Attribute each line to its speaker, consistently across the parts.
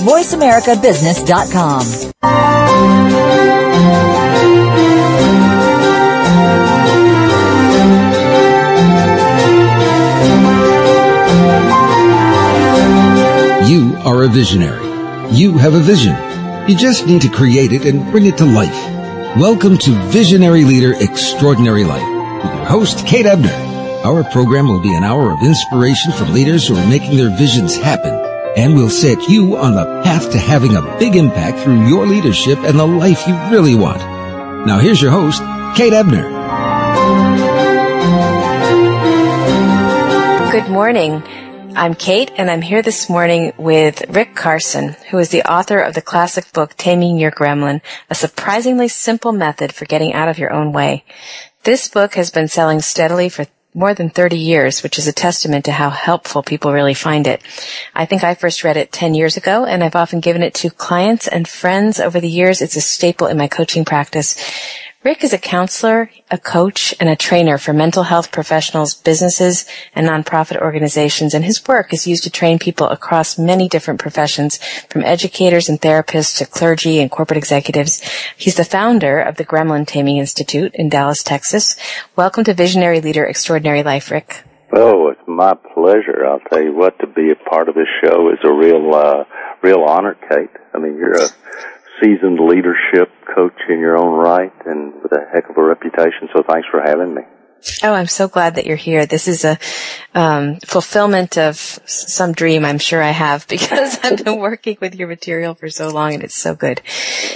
Speaker 1: VoiceAmericaBusiness.com.
Speaker 2: You are a visionary. You have a vision. You just need to create it and bring it to life. Welcome to Visionary Leader Extraordinary Life with your host, Kate Ebner. Our program will be an hour of inspiration from leaders who are making their visions happen and will set you on the path to having a big impact through your leadership and the life you really want. Now here's your host, Kate Ebner.
Speaker 3: Good morning. I'm Kate, and I'm here this morning with Rick Carson, who is the author of the classic book Taming Your Gremlin, a surprisingly simple method for getting out of your own way. This book has been selling steadily for more than 30 years, which is a testament to how helpful people really find it. I think I first read it 10 years ago, and I've often given it to clients and friends over the years. It's a staple in my coaching practice. Rick is a counselor, a coach, and a trainer for mental health professionals, businesses, and nonprofit organizations, and his work is used to train people across many different professions, from educators and therapists to clergy and corporate executives. He's the founder of the Gremlin Taming Institute in Dallas, Texas. Welcome to Visionary Leader Extraordinary Life, Rick.
Speaker 4: Oh, it's my pleasure. I'll tell you what, to be a part of this show is a real, uh, real honor, Kate. I mean, you're a seasoned leadership coach in your own right and with a heck of a reputation. So thanks for having me.
Speaker 3: Oh, I'm so glad that you're here. This is a um, fulfillment of some dream I'm sure I have because I've been working with your material for so long and it's so good.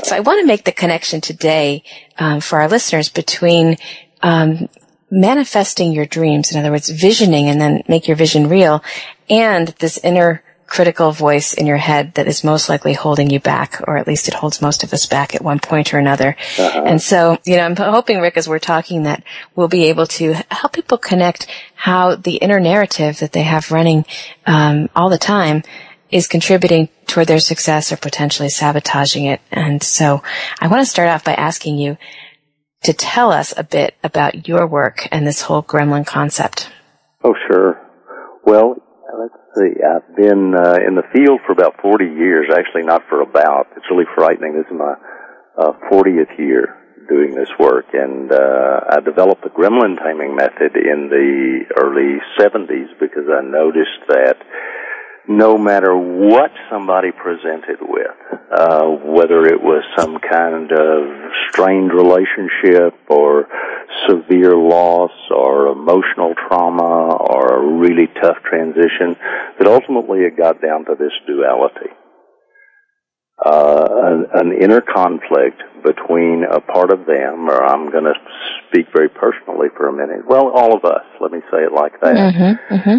Speaker 3: So I want to make the connection today um, for our listeners between um, manifesting your dreams, in other words, visioning and then make your vision real, and this inner critical voice in your head that is most likely holding you back, or at least it holds most of us back at one point or another. Uh-huh. And so, you know, I'm hoping, Rick, as we're talking, that we'll be able to help people connect how the inner narrative that they have running um, all the time is contributing toward their success or potentially sabotaging it. And so, I want to start off by asking you to tell us a bit about your work and this whole gremlin concept.
Speaker 4: Oh, sure. Well, let's see. I've been uh, in the field for about 40 years. Actually, not for about. It's really frightening. This is my uh, 40th year doing this work, and uh, I developed the gremlin taming method in the early 70s because I noticed that no matter what somebody presented with, uh, whether it was some kind of strained relationship or severe loss or emotional trauma or a really tough transition, that ultimately it got down to this duality. Uh, an, an, inner conflict between a part of them, or I'm going to speak very personally for a minute. Well, all of us. Let me say it like that.
Speaker 3: Mm-hmm, mm-hmm.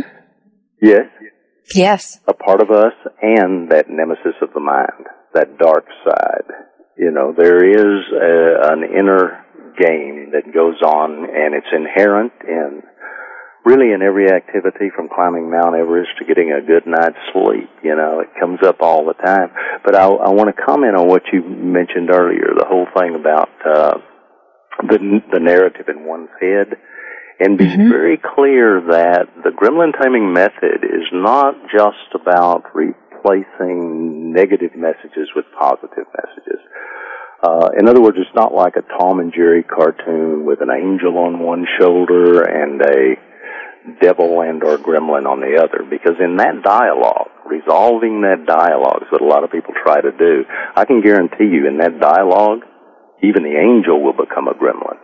Speaker 4: Yes,
Speaker 3: Yes.
Speaker 4: A part of us and that nemesis of the mind, that dark side. You know, there is a, an inner game that goes on and it's inherent in really in every activity from climbing Mount Everest to getting a good night's sleep. You know, it comes up all the time. But I, I want to comment on what you mentioned earlier, the whole thing about uh, the the narrative in one's head and be mm-hmm. very clear that the gremlin taming method is not just about replacing negative messages with positive messages. Uh, in other words, it's not like a Tom and Jerry cartoon with an angel on one shoulder and a devil and or gremlin on the other. Because in that dialogue, resolving that dialogue is what a lot of people try to do. I can guarantee you in that dialogue, even the angel will become a gremlin.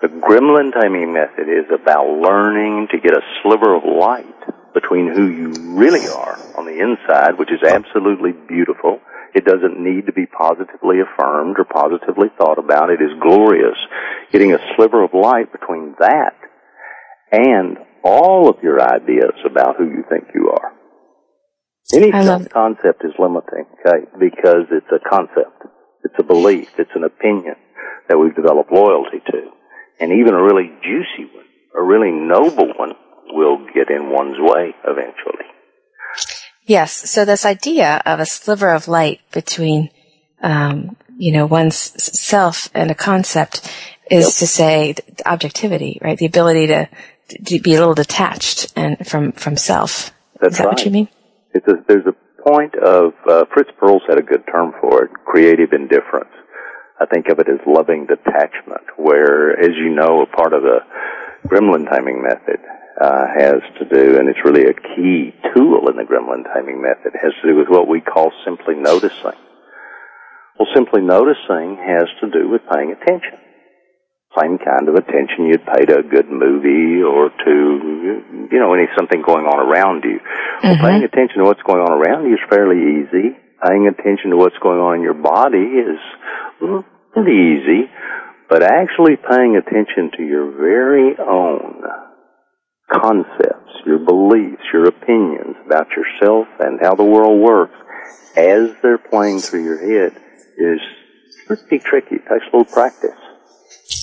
Speaker 4: The gremlin taming method is about learning to get a sliver of light between who you really are on the inside, which is absolutely beautiful. It doesn't need to be positively affirmed or positively thought about. It is glorious. Getting a sliver of light between that and all of your ideas about who you think you are. Any concept is limiting, okay, because it's a concept. It's a belief. It's an opinion that we've developed loyalty to and even a really juicy one, a really noble one, will get in one's way eventually.
Speaker 3: Yes. So this idea of a sliver of light between, um, you know, one's self and a concept is yep. to say objectivity, right? The ability to, to be a little detached and from from self.
Speaker 4: That's
Speaker 3: is that
Speaker 4: right.
Speaker 3: what you mean?
Speaker 4: It's a, there's a point of uh, Fritz Perls had a good term for it: creative indifference. I think of it as loving detachment, where, as you know, a part of the gremlin taming method uh, has to do, and it's really a key tool in the gremlin taming method, has to do with what we call simply noticing. Well, simply noticing has to do with paying attention. Same kind of attention you'd pay to a good movie or to, you know, any something going on around you. Mm-hmm. Well, paying attention to what's going on around you is fairly easy. Paying attention to what's going on in your body is pretty easy. But actually paying attention to your very own concepts, your beliefs, your opinions about yourself and how the world works as they're playing through your head is pretty tricky. It takes a little practice.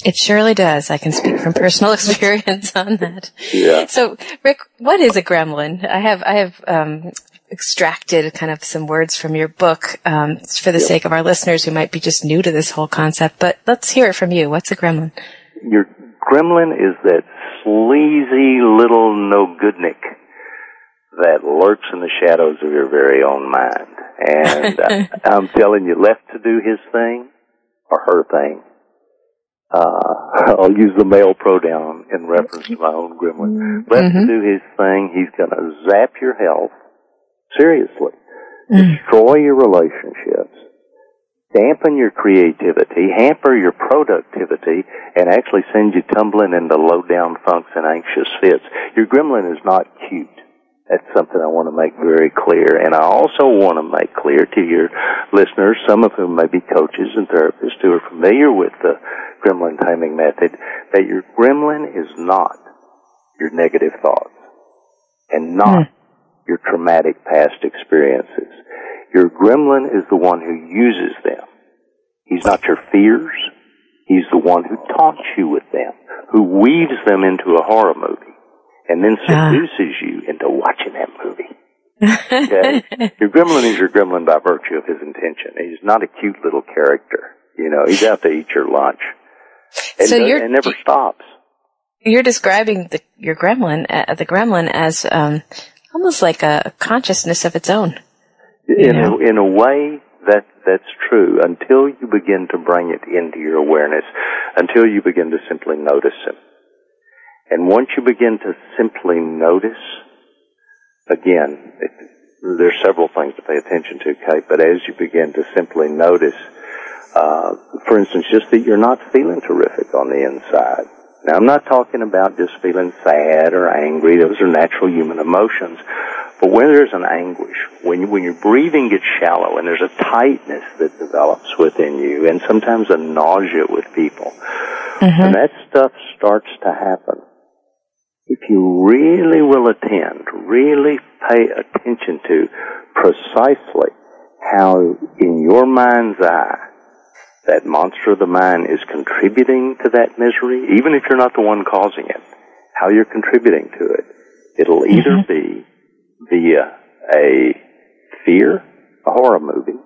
Speaker 3: It surely does. I can speak from personal experience on that.
Speaker 4: Yeah.
Speaker 3: So, Rick, what is a gremlin? I have I have um, extracted kind of some words from your book um, for the yep. sake of our listeners who might be just new to this whole concept. But let's hear it from you. What's a gremlin?
Speaker 4: Your gremlin is that sleazy little no goodnik that lurks in the shadows of your very own mind. And uh, I'm telling you, left to do his thing or her thing. Uh, I'll use the male pronoun in reference to my own gremlin. Left mm-hmm. to do his thing, he's gonna zap your health, seriously. Mm. Destroy your relationships, dampen your creativity, hamper your productivity, and actually send you tumbling into low down funks and anxious fits. Your gremlin is not cute. That's something I want to make very clear. And I also want to make clear to your listeners, some of whom may be coaches and therapists who are familiar with the gremlin taming method, that your gremlin is not your negative thoughts and not mm. Your traumatic past experiences. Your gremlin is the one who uses them. He's not your fears. He's the one who taunts you with them, who weaves them into a horror movie and then ah. seduces you into watching that movie. Okay? your gremlin is your gremlin by virtue of his intention. He's not a cute little character. You know, he's out to eat your lunch. And,
Speaker 3: so you're,
Speaker 4: and never stops.
Speaker 3: You're describing the, your gremlin, uh, the gremlin as, um, almost like a consciousness of its own.
Speaker 4: In a, in a way, that that's true until you begin to bring it into your awareness, until you begin to simply notice him. And once you begin to simply notice, again, it, there's several things to pay attention to, Kate, but as you begin to simply notice, uh, for instance, just that you're not feeling terrific on the inside. Now, I'm not talking about just feeling sad or angry. Those are natural human emotions. But when there's an anguish, when, you, when your breathing gets shallow and there's a tightness that develops within you and sometimes a nausea with people, mm-hmm. when that stuff starts to happen, if you really will attend, really pay attention to precisely how in your mind's eye that monster of the mind is contributing to that misery, even if you're not the one causing it, how you're contributing to it, it'll either mm-hmm. be via a fear, a horror movie,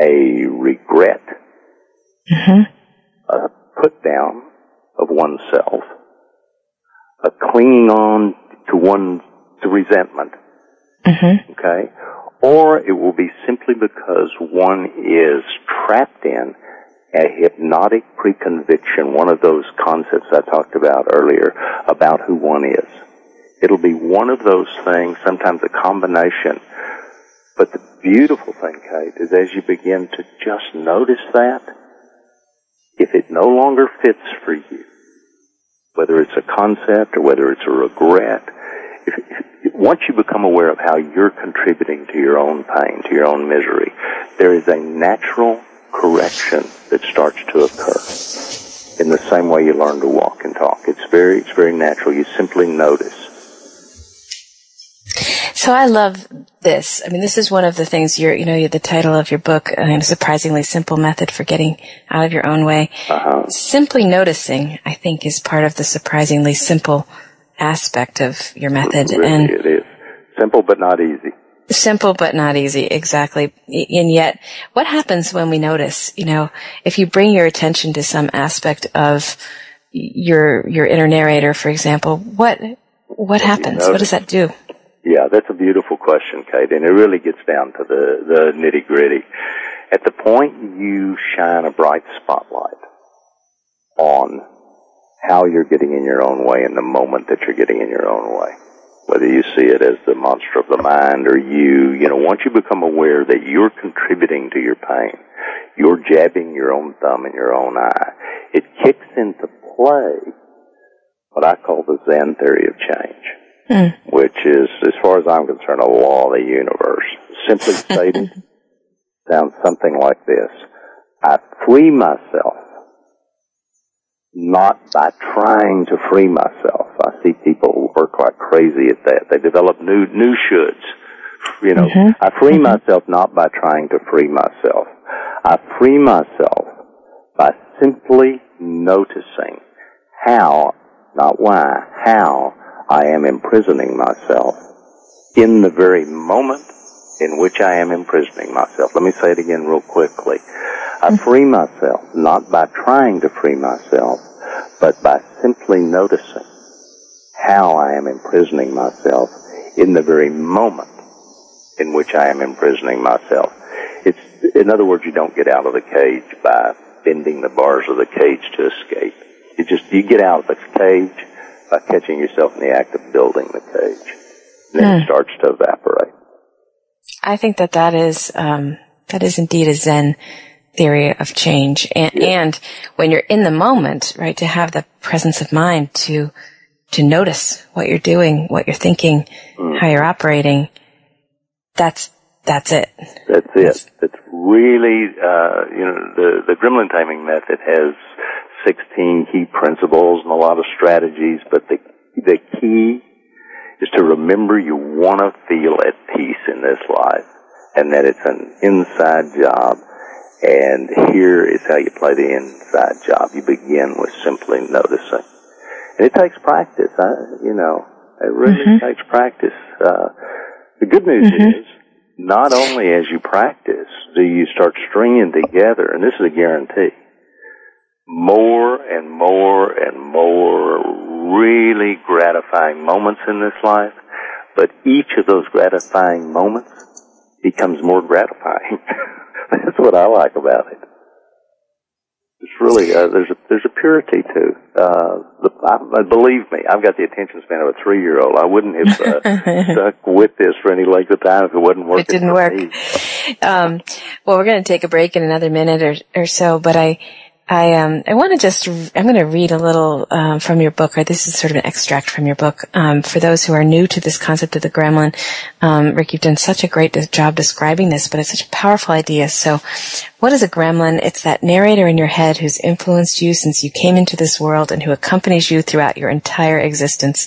Speaker 4: a regret, mm-hmm. a put down of oneself, a clinging on to one to resentment. Mm-hmm. Okay? Or it will be simply because one is trapped in a hypnotic preconviction, one of those concepts I talked about earlier about who one is. It'll be one of those things, sometimes a combination. But the beautiful thing, Kate, is as you begin to just notice that, if it no longer fits for you, whether it's a concept or whether it's a regret, if, once you become aware of how you're contributing to your own pain, to your own misery, there is a natural correction that starts to occur in the same way you learn to walk and talk. It's very, it's very natural. You simply notice.
Speaker 3: So I love this. I mean, this is one of the things you're, you know, the title of your book, uh, a surprisingly simple method for getting out of your own way. Uh-huh. Simply noticing, I think, is part of the surprisingly simple aspect of your method.
Speaker 4: Really, and it is simple but not easy.
Speaker 3: Simple but not easy, exactly. And yet, what happens when we notice? You know, if you bring your attention to some aspect of your your inner narrator, for example, what what happens? What does that do?
Speaker 4: Yeah, that's a beautiful question, Kate, and it really gets down to the, the nitty gritty. At the point you shine a bright spotlight on how you're getting in your own way in the moment that you're getting in your own way, whether you see it as the monster of the mind or you, you know, once you become aware that you're contributing to your pain, you're jabbing your own thumb in your own eye, it kicks into play what I call the Zen theory of change mm. which is, as far as I'm concerned, a law of the universe. Simply stated, sounds something like this. I free myself not by trying to free myself. I see people who work like crazy at that. They develop new, new shoulds. You know, mm-hmm. I free mm-hmm. myself not by trying to free myself. I free myself by simply noticing how, not why, how I am imprisoning myself in the very moment in which I am imprisoning myself. Let me say it again real quickly. I free myself not by trying to free myself, but by simply noticing how I am imprisoning myself in the very moment in which I am imprisoning myself. It's, in other words, you don't get out of the cage by bending the bars of the cage to escape. You just, you get out of the cage by catching yourself in the act of building the cage. And then mm. it hmm. starts to evaporate.
Speaker 3: I think that that is, um, that is indeed a Zen theory of change. And, and when you're in the moment, right, to have the presence of mind to, to notice what you're doing, what you're thinking, mm. how you're operating, that's, that's it.
Speaker 4: That's it. It's really, uh, you know, the, the gremlin taming method has 16 key principles and a lot of strategies, but the, the key is to remember you want to feel at peace in this life and that it's an inside job. And here is how you play the inside job. You begin with simply noticing. And it takes practice. I, you know, it really mm-hmm. takes practice. Uh, the good news mm-hmm. is, not only as you practice do you start stringing together, and this is a guarantee, more and more and more really gratifying moments in this life, but each of those gratifying moments becomes more gratifying. That's what I like about it. It's really uh, there's a there's a purity to uh, the, I, believe me. I've got the attention span of a three year old. I wouldn't have uh, stuck with this for any length of time if it wasn't working.
Speaker 3: It didn't work. Um, well, we're going to take a break in another minute or or so, but I I um I want to just I'm going to read a little um, from your book. or this is sort of an extract from your book. Um, for those who are new to this concept of the gremlin, um, Rick, you've done such a great job describing this, but it's such a powerful idea. So, what is a gremlin? It's that narrator in your head who's influenced you since you came into this world and who accompanies you throughout your entire existence.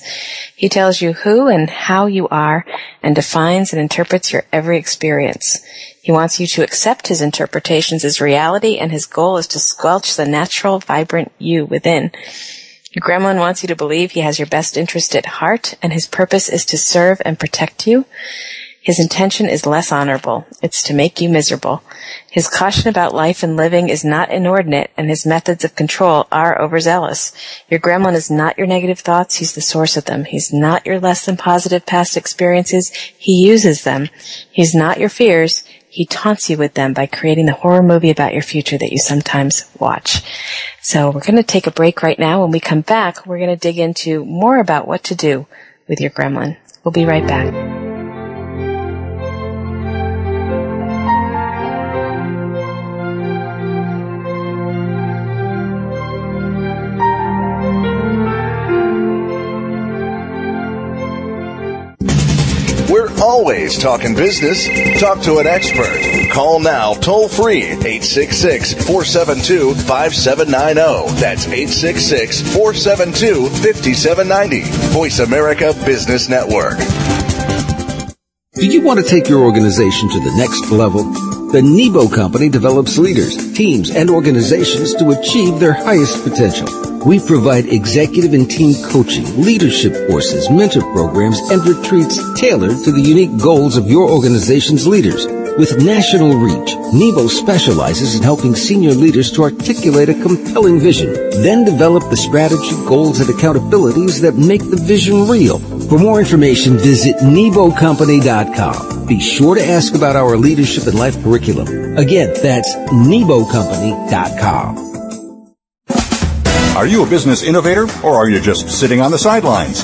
Speaker 3: He tells you who and how you are and defines and interprets your every experience. He wants you to accept his interpretations as reality, and his goal is to squelch the natural, vibrant you within. Your gremlin wants you to believe he has your best interest at heart, and his purpose is to serve and protect you. His intention is less honorable. It's to make you miserable. His caution about life and living is not inordinate, and his methods of control are overzealous. Your gremlin is not your negative thoughts, he's the source of them. He's not your less than positive past experiences, he uses them. He's not your fears, he taunts you with them by creating the horror movie about your future that you sometimes watch. So we're going to take a break right now. When we come back, we're going to dig into more about what to do with your gremlin. We'll be right back.
Speaker 5: Always talking business. Talk to an expert. Call now toll free 866 472 5790. That's 866 472 5790. Voice America Business Network.
Speaker 2: Do you want to take your organization to the next level? The Nebo Company develops leaders, teams, and organizations to achieve their highest potential. We provide executive and team coaching, leadership courses, mentor programs, and retreats tailored to the unique goals of your organization's leaders. With national reach, Nebo specializes in helping senior leaders to articulate a compelling vision, then develop the strategy, goals, and accountabilities that make the vision real. For more information, visit NeboCompany.com. Be sure to ask about our leadership and life curriculum. Again, that's NeboCompany.com.
Speaker 6: Are you a business innovator or are you just sitting on the sidelines?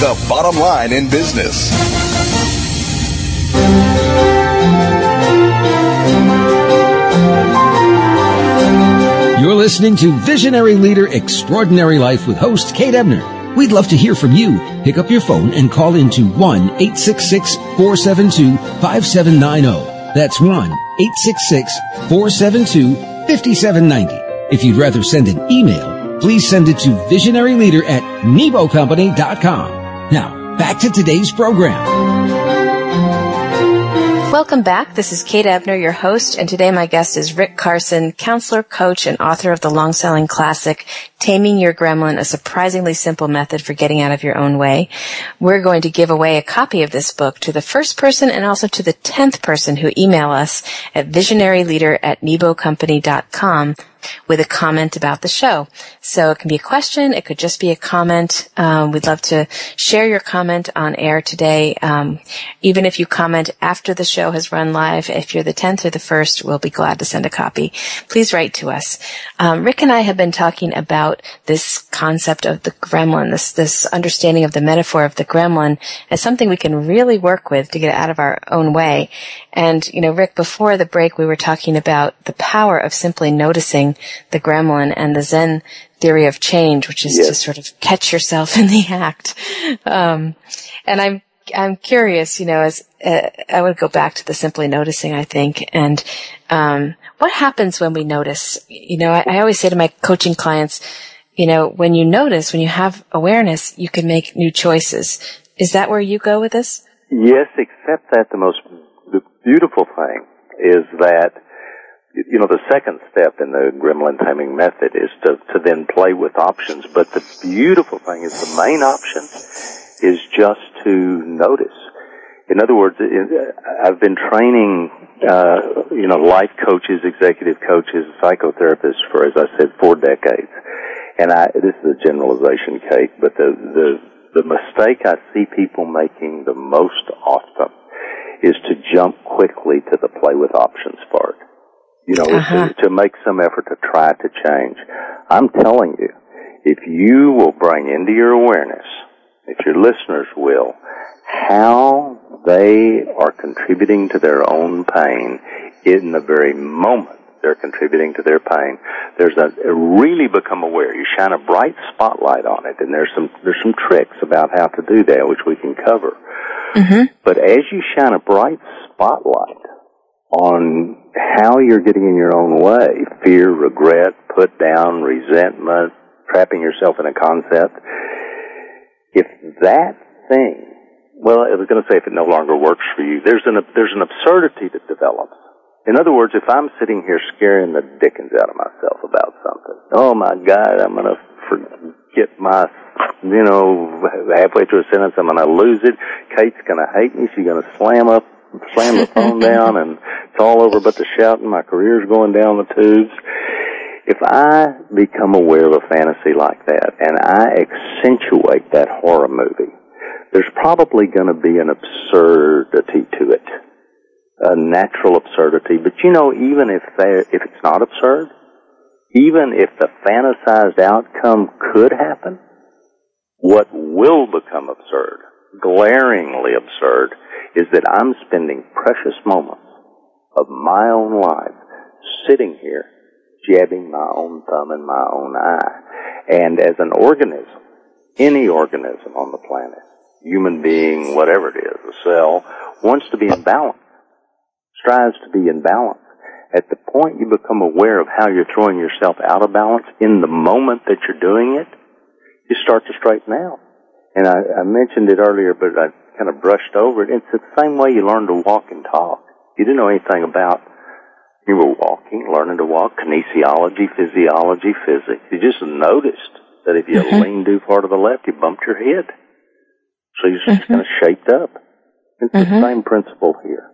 Speaker 5: the bottom line in business.
Speaker 2: You're listening to Visionary Leader Extraordinary Life with host Kate Ebner. We'd love to hear from you. Pick up your phone and call into 1-866-472-5790. That's 1-866-472-5790. If you'd rather send an email, please send it to visionaryleader at nebocompany.com. Now, back to today's program.
Speaker 3: Welcome back. This is Kate Ebner, your host, and today my guest is Rick Carson, counselor, coach, and author of the long-selling classic, Taming Your Gremlin, a surprisingly simple method for getting out of your own way. We're going to give away a copy of this book to the first person and also to the tenth person who email us at visionaryleader at nebocompany.com with a comment about the show. So it can be a question. It could just be a comment. Um, we'd love to share your comment on air today. Um, even if you comment after the show has run live, if you're the 10th or the 1st, we'll be glad to send a copy. Please write to us. Um, Rick and I have been talking about this concept of the gremlin, this, this understanding of the metaphor of the gremlin as something we can really work with to get out of our own way. And, you know, Rick, before the break, we were talking about the power of simply noticing the gremlin and the Zen theory of change, which is yes. to sort of catch yourself in the act. Um, and I'm, I'm curious, you know, as uh, I would go back to the simply noticing, I think, and um, what happens when we notice? You know, I, I always say to my coaching clients, you know, when you notice, when you have awareness, you can make new choices. Is that where you go with this?
Speaker 4: Yes, except that the most beautiful thing is that you know, the second step in the gremlin taming method is to, to then play with options. But the beautiful thing is the main option is just to notice. In other words, I've been training, uh, you know, life coaches, executive coaches, psychotherapists for, as I said, four decades. And I, this is a generalization, Kate, but the, the, the mistake I see people making the most often is to jump quickly to the play with options part you know, uh-huh. to, to make some effort to try to change. I'm telling you, if you will bring into your awareness, if your listeners will, how they are contributing to their own pain in the very moment they're contributing to their pain. There's a, really become aware. You shine a bright spotlight on it, and there's some there's some tricks about how to do that, which we can cover. Mm-hmm. But as you shine a bright spotlight on how you're getting in your own way. Fear, regret, put down, resentment, trapping yourself in a concept. If that thing, well, I was going to say if it no longer works for you, there's an, there's an absurdity that develops. In other words, if I'm sitting here scaring the dickens out of myself about something, oh my God, I'm going to forget my, you know, halfway through a sentence, I'm going to lose it. Kate's going to hate me. She's going to slam up slam the phone down and it's all over but the shouting. My career's going down the tubes. If I become aware of a fantasy like that and I accentuate that horror movie, there's probably going to be an absurdity to it, a natural absurdity. But you know, even if there, if it's not absurd, even if the fantasized outcome could happen, what will become absurd, glaringly absurd, is that I'm spending precious moments of my own life sitting here jabbing my own thumb in my own eye. And as an organism, any organism on the planet, human being, whatever it is, a cell, wants to be in balance, strives to be in balance. At the point you become aware of how you're throwing yourself out of balance in the moment that you're doing it, you start to straighten out. And I, I mentioned it earlier, but I kind of brushed over it. It's the same way you learn to walk and talk. You didn't know anything about you were walking, learning to walk, kinesiology, physiology, physics. You just noticed that if you
Speaker 3: Mhm.
Speaker 4: leaned too far to the left, you bumped your head. So you're just
Speaker 3: Mhm.
Speaker 4: kind of shaped up. It's
Speaker 3: Mhm.
Speaker 4: the same principle here.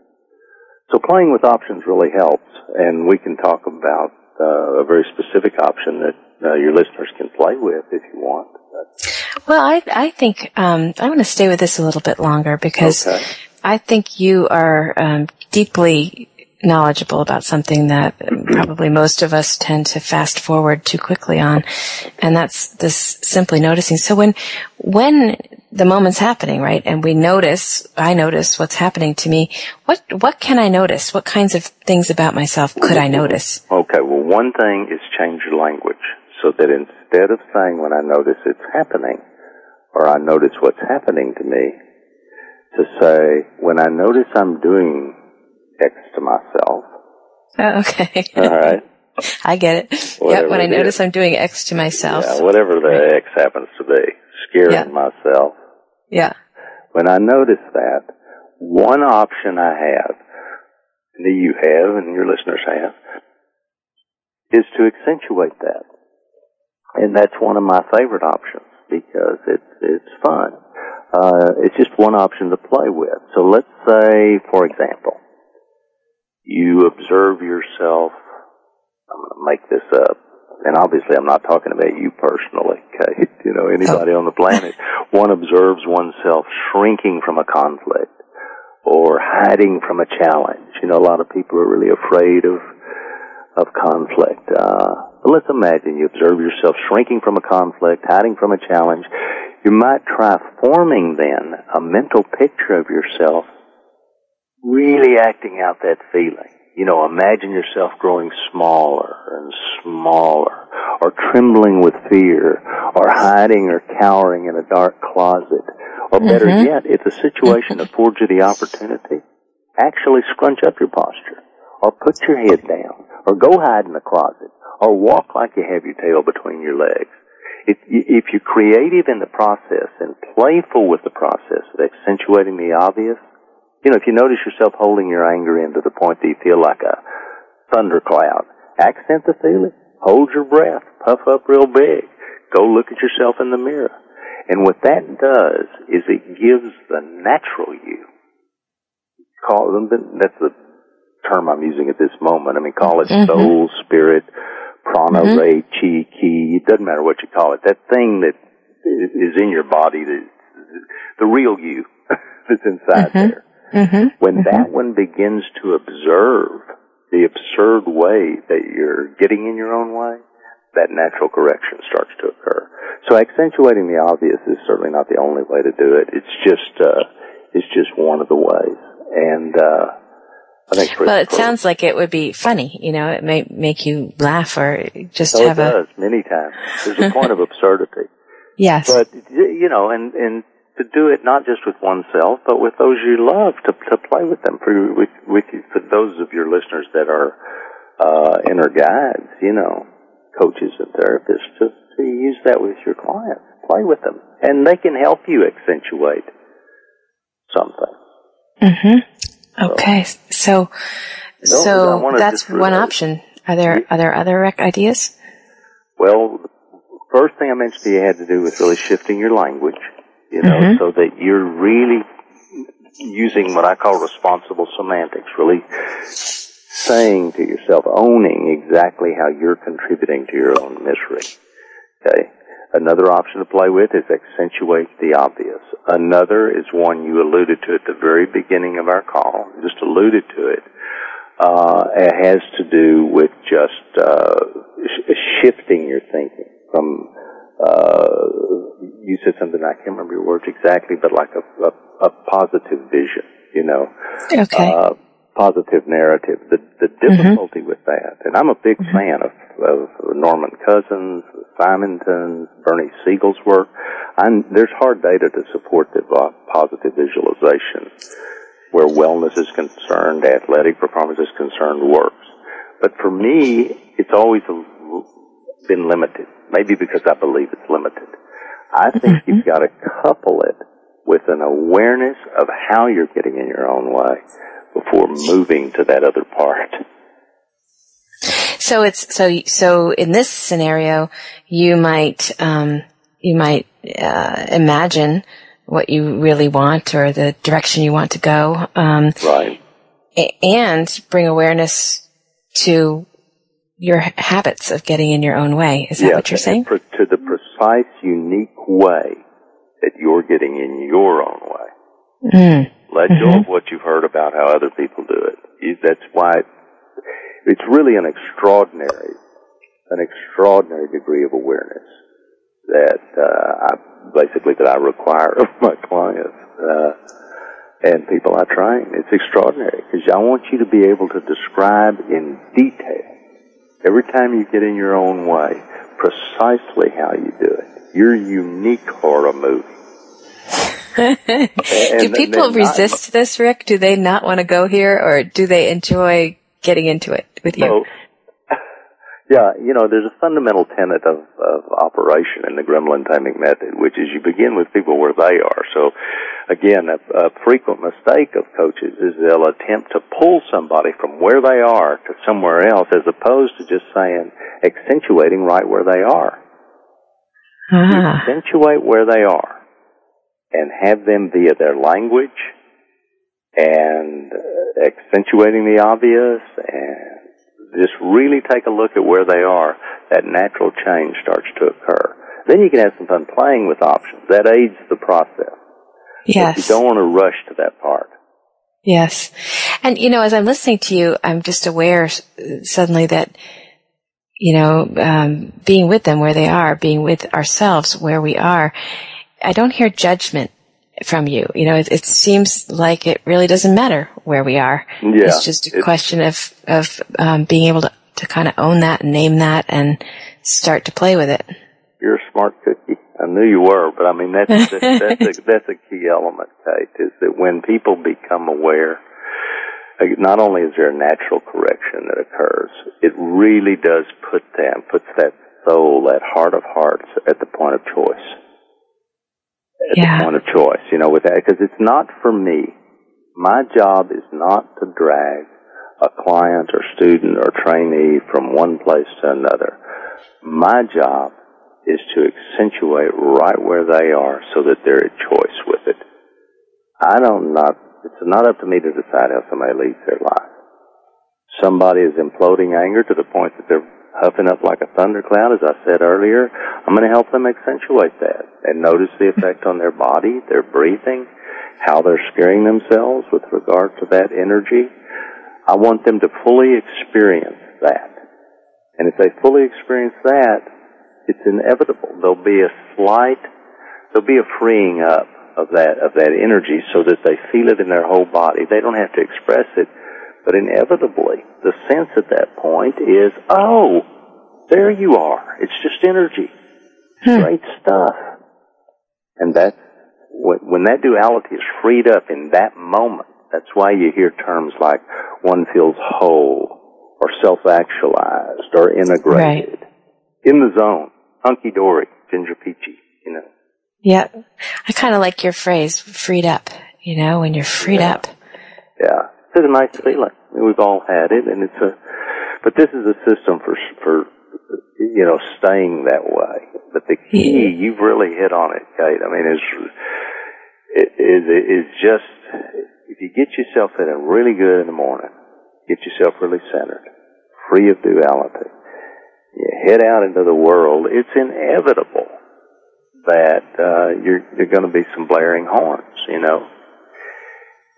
Speaker 4: So playing with options really helps, and we can talk about uh, a very specific option that uh, your listeners can play with if you want.
Speaker 3: Well, I I think um, I want to stay with this a little bit longer because
Speaker 4: Okay.
Speaker 3: I think you are um, deeply knowledgeable about something that probably most of us tend to fast forward too quickly on, and that's this simply noticing. So when when the moment's happening, right, and we notice, I notice what's happening to me. What what can I notice? What kinds of things about myself could I notice?
Speaker 4: Okay, well, one thing is change your language so that instead of saying when I notice it's happening, or I notice what's happening to me, to say when I notice I'm doing X to myself,
Speaker 3: Oh, okay,
Speaker 4: all right,
Speaker 3: I get it. Yep, when I notice
Speaker 4: is.
Speaker 3: I'm doing X to myself.
Speaker 4: yeah, whatever the
Speaker 3: Right.
Speaker 4: X happens to be, scaring
Speaker 3: Yeah.
Speaker 4: myself,
Speaker 3: yeah.
Speaker 4: when I notice that, one option I have, that you have and your listeners have, is to accentuate that. And that's one of my favorite options because it's, it's fun. Uh, it's just one option to play with. So let's say, for example, you observe yourself, I'm going to make this up, and obviously I'm not talking about you personally, okay? You know, anybody on the planet. One observes oneself shrinking from a conflict or hiding from a challenge. You know, a lot of people are really afraid of of conflict. Uh, but let's imagine you observe yourself shrinking from a conflict, hiding from a challenge. You might try forming then a mental picture of yourself really acting out that feeling. You know, imagine yourself growing smaller and smaller, or trembling with fear, or hiding or cowering in a dark closet. Or better
Speaker 3: Mhm.
Speaker 4: yet, if the situation affords you the opportunity, actually scrunch up your posture, or put your head down, or go hide in the closet, or walk like you have your tail between your legs. If, if you're creative in the process and playful with the process of accentuating the obvious, you know, if you notice yourself holding your anger in to the point that you feel like a thundercloud, accent the feeling. Hold your breath. Puff up real big. Go look at yourself in the mirror. And what that does is it gives the natural you, call them, that's the term I'm using at this moment. I mean, call it
Speaker 3: Mhm.
Speaker 4: soul, spirit, prana,
Speaker 3: Mhm.
Speaker 4: ray, chi, ki. It doesn't matter what you call it. That thing that is in your body, the, the real you that's inside
Speaker 3: Mhm.
Speaker 4: there.
Speaker 3: Mm-hmm.
Speaker 4: When that one begins to observe the absurd way that you're getting in your own way, that natural correction starts to occur. So accentuating the obvious is certainly not the only way to do it. It's just, uh, it's just one of the ways. And, uh, I think
Speaker 3: Well, it
Speaker 4: for-
Speaker 3: sounds like it would be funny. You know, it may make you laugh or just
Speaker 4: so it
Speaker 3: have a
Speaker 4: many times. There's a point of absurdity.
Speaker 3: yes.
Speaker 4: But you know, and and to do it not just with oneself, but with those you love, to to play with them. For with with you, for those of your listeners that are uh, inner guides, you know, coaches and therapists, to to use that with your clients. Play with them, and they can help you accentuate something.
Speaker 3: Mm-hmm. Okay, so
Speaker 4: I
Speaker 3: so that's one option. Are there are there other rec- ideas?
Speaker 4: Well, first thing I mentioned to you had to do with really shifting your language, you know,
Speaker 3: Mhm.
Speaker 4: so that you're really using what I call responsible semantics, really saying to yourself, owning exactly how you're contributing to your own misery. Okay? Another option to play with is accentuate the obvious. Another is one you alluded to at the very beginning of our call, just alluded to it. Uh, it has to do with just uh, sh- shifting your thinking from. Uh, you said something I can't remember your words exactly, but like a, a, a positive vision. You know,
Speaker 3: Okay.
Speaker 4: uh, positive narrative. The the difficulty with that, and I'm a big fan of, of Norman Cousins, Simontons, Bernie Siegel's work. I'm, there's hard data to support that vo- positive visualization, where wellness is concerned, athletic performance is concerned, works. But for me, it's always been limited. Maybe because I believe it's limited. I think you've got to couple it with an awareness of how you're getting in your own way before moving to that other part.
Speaker 3: So it's so so in this scenario, you might um, you might uh, imagine what you really want or the direction you want to go, um,
Speaker 4: right?
Speaker 3: and bring awareness to your habits of getting in your own way. Is that
Speaker 4: yeah,
Speaker 3: what you're saying?
Speaker 4: To the precise, unique way that you're getting in your own way.
Speaker 3: Mm.
Speaker 4: Let
Speaker 3: mm-hmm.
Speaker 4: go of what you've heard about how other people do it. That's why it's really an extraordinary, an extraordinary degree of awareness that uh, I basically that I require of my clients uh, and people I train. It's extraordinary because I want you to be able to describe in detail every time you get in your own way precisely how you do it. Your unique horror movie.
Speaker 3: do people resist this, Rick? Do they not want to go here, or do they enjoy getting into it with you?
Speaker 4: So, yeah, you know, there's a fundamental tenet of, of operation in the gremlin taming method, which is you begin with people where they are. So, again, a, a frequent mistake of coaches is they'll attempt to pull somebody from where they are to somewhere else, as opposed to just saying accentuating right where they are.
Speaker 3: Ah.
Speaker 4: Accentuate where they are and have them via their language and uh, accentuating the obvious and just really take a look at where they are, that natural change starts to occur. Then you can have some fun playing with options. That aids the process.
Speaker 3: Yes.
Speaker 4: But you don't want to rush to that part.
Speaker 3: Yes. And, you know, as I'm listening to you, I'm just aware suddenly that, you know, um, being with them where they are, being with ourselves where we are, I don't hear judgment from you. You know, it, it, seems like it really doesn't matter where we are.
Speaker 4: Yeah,
Speaker 3: it's just a question of of um, being able to to kind of own that and name that and start to play with it.
Speaker 4: You're a smart cookie. I knew you were, but I mean that's that's, that's, a, that's a key element, Kate. Is that when people become aware, not only is there a natural correction that occurs, it really does put them puts that soul, that heart of hearts, at the point of choice at
Speaker 3: yeah.
Speaker 4: the point of choice, you know, with that, because it's not for me. My job is not to drag a client or student or trainee from one place to another. My job is to accentuate right where they are so that they're at choice with it. I don't not, it's not up to me to decide how somebody leads their life. Somebody is imploding anger to the point that they're huffing up like a thundercloud, as I said earlier, I'm going to help them accentuate that and notice the effect on their body, their breathing, how they're scaring themselves with regard to that energy. I want them to fully experience that. And if they fully experience that, it's inevitable. There'll be a slight, there'll be a freeing up of that, of that energy so that they feel it in their whole body. They don't have to express it but inevitably, the sense at that point is, oh, there you are. It's just energy.
Speaker 3: Hmm.
Speaker 4: Great stuff. And that, when that duality is freed up in that moment, that's why you hear terms like one feels whole or self-actualized or integrated.
Speaker 3: Right.
Speaker 4: In the zone. Hunky-dory. Ginger peachy, you know.
Speaker 3: Yeah. I kind of like your phrase, freed up, you know, when you're freed
Speaker 4: yeah.
Speaker 3: up.
Speaker 4: Yeah it's a nice feeling. We've all had it, and it's a. But this is a system for for you know staying that way. But the key, you've really hit on it, Kate. I mean, is is is just if you get yourself in a really good in the morning, get yourself really centered, free of duality. You head out into the world. It's inevitable that uh, you're you're going to be some blaring horns, you know,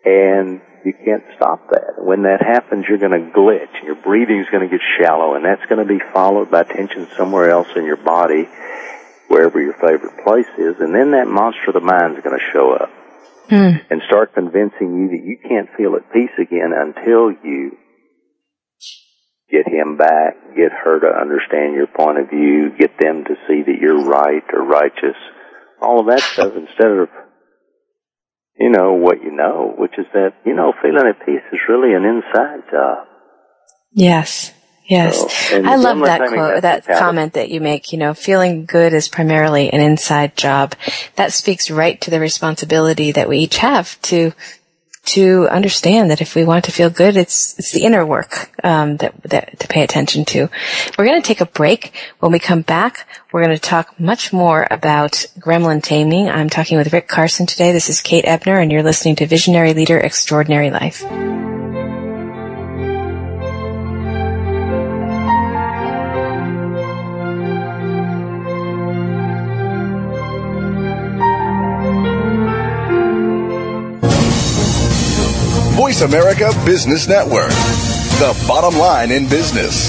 Speaker 4: and you can't stop that. When that happens, you're going to glitch. Your breathing's going to get shallow, and that's going to be followed by tension somewhere else in your body, wherever your favorite place is, and then that monster of the mind is going to show up
Speaker 3: mm.
Speaker 4: and start convincing you that you can't feel at peace again until you get him back, get her to understand your point of view, get them to see that you're right or righteous, all of that stuff instead of you know what you know, which is that, you know, feeling at peace is really an inside job.
Speaker 3: Yes. Yes.
Speaker 4: So,
Speaker 3: I love that quote, that comment that you make, you know, feeling good is primarily an inside job. That speaks right to the responsibility that we each have to to understand that if we want to feel good, it's it's the inner work um, that that to pay attention to. We're going to take a break. When we come back, we're going to talk much more about gremlin taming. I'm talking with Rick Carson today. This is Kate Ebner, and you're listening to Visionary Leader Extraordinary Life.
Speaker 5: Voice America Business Network. The bottom line in business.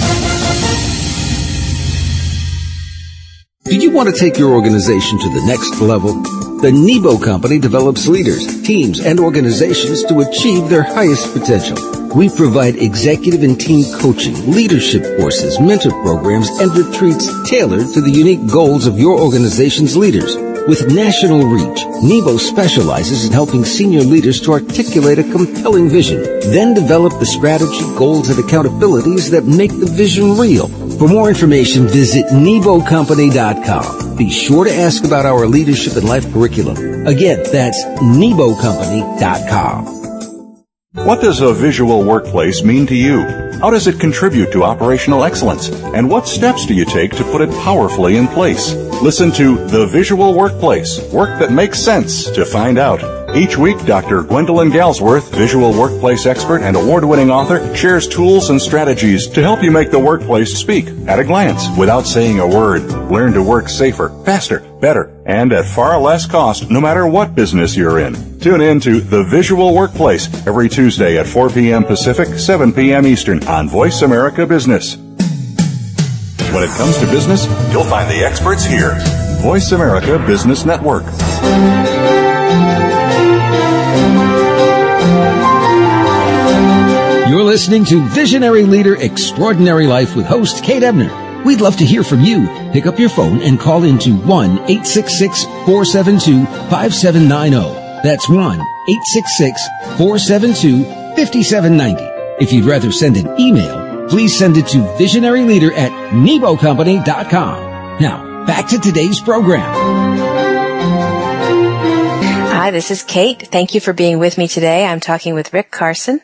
Speaker 2: Do you want to take your organization to the next level? The Nebo Company develops leaders, teams, and organizations to achieve their highest potential. We provide executive and team coaching, leadership courses, mentor programs, and retreats tailored to the unique goals of your organization's leaders. With national reach, Nebo specializes in helping senior leaders to articulate a compelling vision, then develop the strategy, goals, and accountabilities that make the vision real. For more information, visit NeboCompany.com. Be sure to ask about our leadership and life curriculum. Again, that's NeboCompany.com.
Speaker 6: What does a visual workplace mean to you? How does it contribute to operational excellence? And what steps do you take to put it powerfully in place? Listen to The Visual Workplace, work that makes sense to find out. Each week, Dr. Gwendolyn Galsworth, visual workplace expert and award-winning author, shares tools and strategies to help you make the workplace speak at a glance without saying a word. Learn to work safer, faster, better, and at far less cost no matter what business you're in. Tune in to The Visual Workplace every Tuesday at 4 p.m. Pacific, 7 p.m. Eastern on Voice America Business. When it comes to business, you'll find the experts here. Voice America Business Network.
Speaker 2: You're listening to Visionary Leader Extraordinary Life with host Kate Ebner. We'd love to hear from you. Pick up your phone and call into 1-866-472-5790. That's 1-866-472-5790. If you'd rather send an email, please send it to visionaryleader at nebocompany.com. Now, back to today's program.
Speaker 3: Hi, this is Kate. Thank you for being with me today. I'm talking with Rick Carson.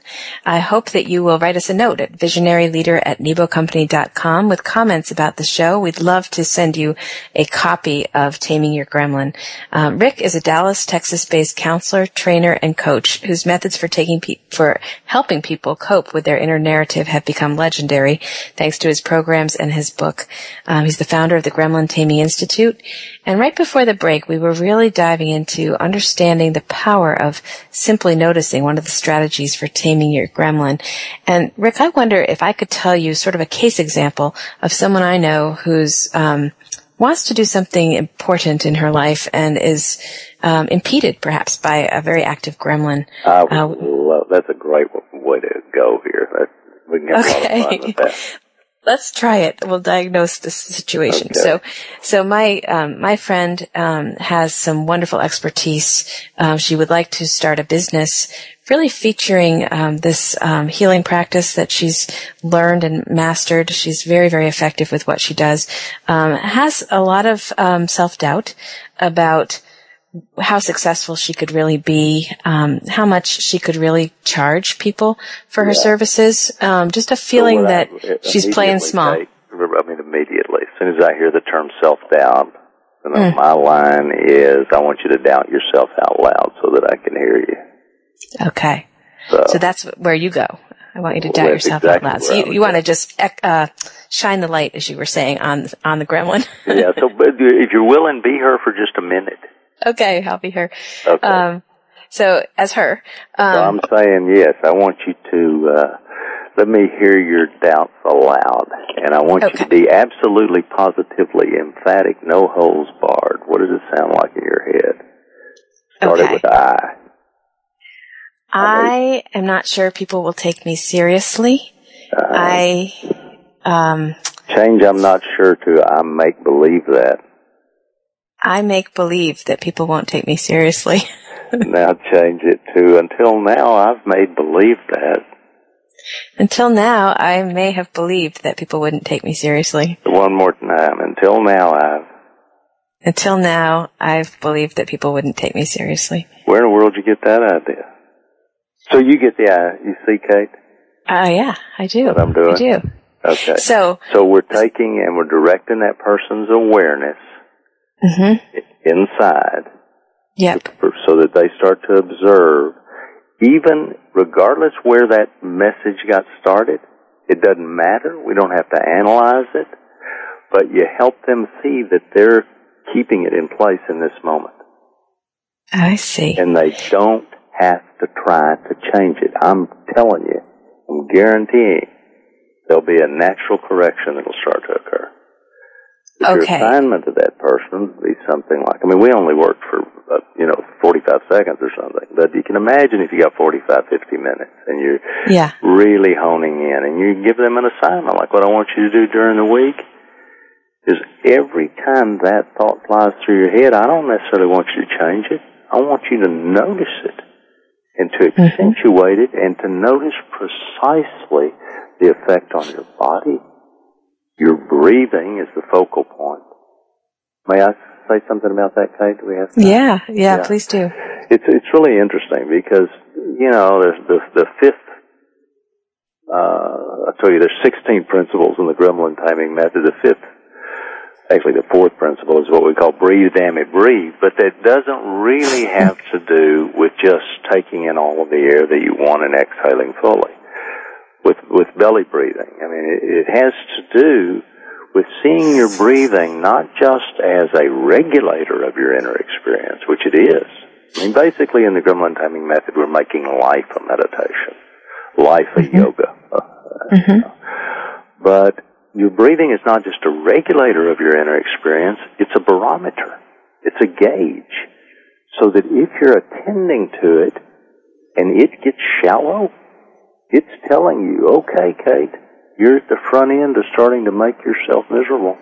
Speaker 3: I hope that you will write us a note at visionaryleader at nebocompany.com with comments about the show. We'd love to send you a copy of Taming Your Gremlin. Um, Rick is a Dallas, Texas-based counselor, trainer, and coach whose methods for taking pe- for helping people cope with their inner narrative have become legendary thanks to his programs and his book. Um, he's the founder of the Gremlin Taming Institute. And right before the break, we were really diving into understanding the power of simply noticing one of the strategies for taming your gremlin. And Rick, I wonder if I could tell you sort of a case example of someone I know who's um, wants to do something important in her life and is um, impeded perhaps by a very active gremlin.
Speaker 4: I
Speaker 3: Uh,
Speaker 4: love, that's a great way to go here. That, we can have a lot of fun
Speaker 3: Okay. Let's try it. We'll diagnose this situation.
Speaker 4: Okay.
Speaker 3: So, so my um, my friend um, has some wonderful expertise. Um, she would like to start a business, really featuring um, this um, healing practice that she's learned and mastered. She's very very effective with what she does. Um, has a lot of um, self doubt about how successful she could really be, um, how much she could really charge people for her services. Um, just a feeling
Speaker 4: So
Speaker 3: that
Speaker 4: I
Speaker 3: she's playing small.
Speaker 4: take- I mean, immediately. As soon as I hear the term self-doubt, you know,
Speaker 3: Mm.
Speaker 4: my line is, I want you to doubt yourself out loud so that I can hear you.
Speaker 3: Okay.
Speaker 4: So,
Speaker 3: So that's where you go. I want you to doubt yourself
Speaker 4: exactly
Speaker 3: out loud. So you, you want to just uh, shine the light, as you were saying, on on the gremlin.
Speaker 4: yeah, so if you're willing, be her for just a minute.
Speaker 3: Okay, I'll be her.
Speaker 4: Okay.
Speaker 3: Um, so as her,
Speaker 4: so
Speaker 3: um,
Speaker 4: I'm saying, yes, I want you to, uh, let me hear your doubts aloud. And I want you to be absolutely, positively emphatic, no holes barred. What does it sound like in your head?
Speaker 3: Okay.
Speaker 4: with I.
Speaker 3: I am not sure people will take me seriously.
Speaker 4: Uh,
Speaker 3: I, um,
Speaker 4: change, I'm not sure to I make believe that.
Speaker 3: I make believe that people won't take me seriously.
Speaker 4: now change it to until now I've made believe that.
Speaker 3: Until now, I may have believed that people wouldn't take me seriously.
Speaker 4: One more time. Until now, I've.
Speaker 3: Until now, I've believed that people wouldn't take me seriously.
Speaker 4: Where in the world did you get that idea? So you get the eye. You see, Kate?
Speaker 3: Oh, yeah, I do.
Speaker 4: What I'm doing?
Speaker 3: I do.
Speaker 4: Okay.
Speaker 3: So,
Speaker 4: So we're taking and we're directing that person's awareness
Speaker 3: hmm
Speaker 4: inside
Speaker 3: yep.
Speaker 4: so that they start to observe, even regardless where that message got started, it doesn't matter. We don't have to analyze it, but you help them see that they're keeping it in place in this moment.
Speaker 3: I see.
Speaker 4: And they don't have to try to change it. I'm telling you, I'm guaranteeing there'll be a natural correction that'll start to occur.
Speaker 3: Okay.
Speaker 4: Your assignment to that person would be something like, I mean, we only worked for, uh, you know, 45 seconds or something, but you can imagine if you got 45, 50 minutes and you're
Speaker 3: Yeah.
Speaker 4: really honing in and you give them an assignment like what I want you to do during the week is every time that thought flies through your head, I don't necessarily want you to change it. I want you to notice it and to accentuate it and to notice precisely the effect on your body. Your breathing is the focal point. May I say something about that, Kate? Do we have time?
Speaker 3: Yeah, yeah,
Speaker 4: Yeah.
Speaker 3: please do.
Speaker 4: It's it's really interesting because you know there's the the fifth. Uh, I tell you, there's 16 principles in the Gremlin taming method. The fifth, actually, the fourth principle is what we call breathe, damn it, breathe. But that doesn't really have to do with just taking in all of the air that you want and exhaling fully. With with belly breathing, I mean, it, it has to do with seeing your breathing not just as a regulator of your inner experience, which it is. I mean, basically, in the Gremlin taming method, we're making life a meditation, life a yoga. Uh, But your breathing is not just a regulator of your inner experience; it's a barometer. It's a gauge, so that if you're attending to it and it gets shallow, it's telling you, okay, Kate, you're at the front end of starting to make yourself miserable.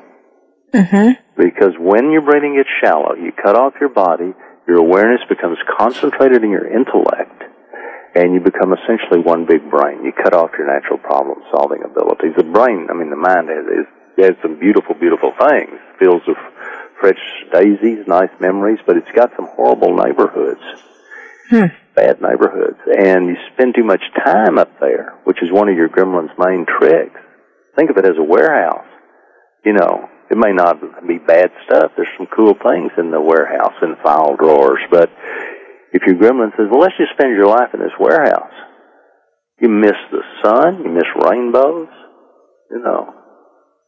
Speaker 3: Mm-hmm.
Speaker 4: Because when your breathing gets shallow, you cut off your body, your awareness becomes concentrated in your intellect, and you become essentially one big brain. You cut off your natural problem solving abilities. The brain, I mean, the mind has, has some beautiful, beautiful things. Fields of fresh daisies, nice memories, but it's got some horrible neighborhoods Hmm. bad neighborhoods, and you spend too much time up there, which is one of your gremlin's main tricks. Think of it as a warehouse. You know, it may not be bad stuff. There's some cool things in the warehouse and file drawers, but if your gremlin says, "Well, let's just spend your life in this warehouse," you miss the sun, you miss rainbows, you know.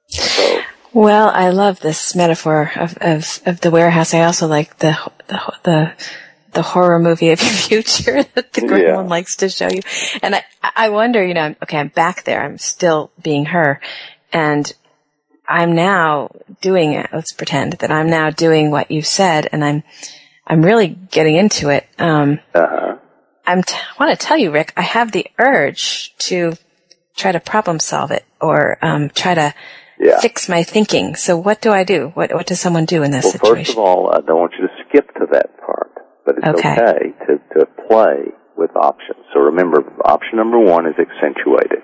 Speaker 4: So
Speaker 3: Well, I love this metaphor of, of, of the warehouse. I also like the, the, the, the horror movie of your future that the gremlin
Speaker 4: Yeah.
Speaker 3: likes to show you. And I, I wonder, you know, okay, I'm back there. I'm still being her. And I'm now doing it. Let's pretend that I'm now doing what you said and I'm, I'm really getting into it. Um,
Speaker 4: uh-huh.
Speaker 3: I'm t- I want to tell you, Rick, I have the urge to try to problem solve it or um, try to
Speaker 4: Yeah.
Speaker 3: fix my thinking. So what do I do? What what does someone do in this
Speaker 4: Well,
Speaker 3: situation?
Speaker 4: first of all, I don't want you to skip to that it's
Speaker 3: Okay.
Speaker 4: okay, to, to play with options. So remember, option number one is accentuated,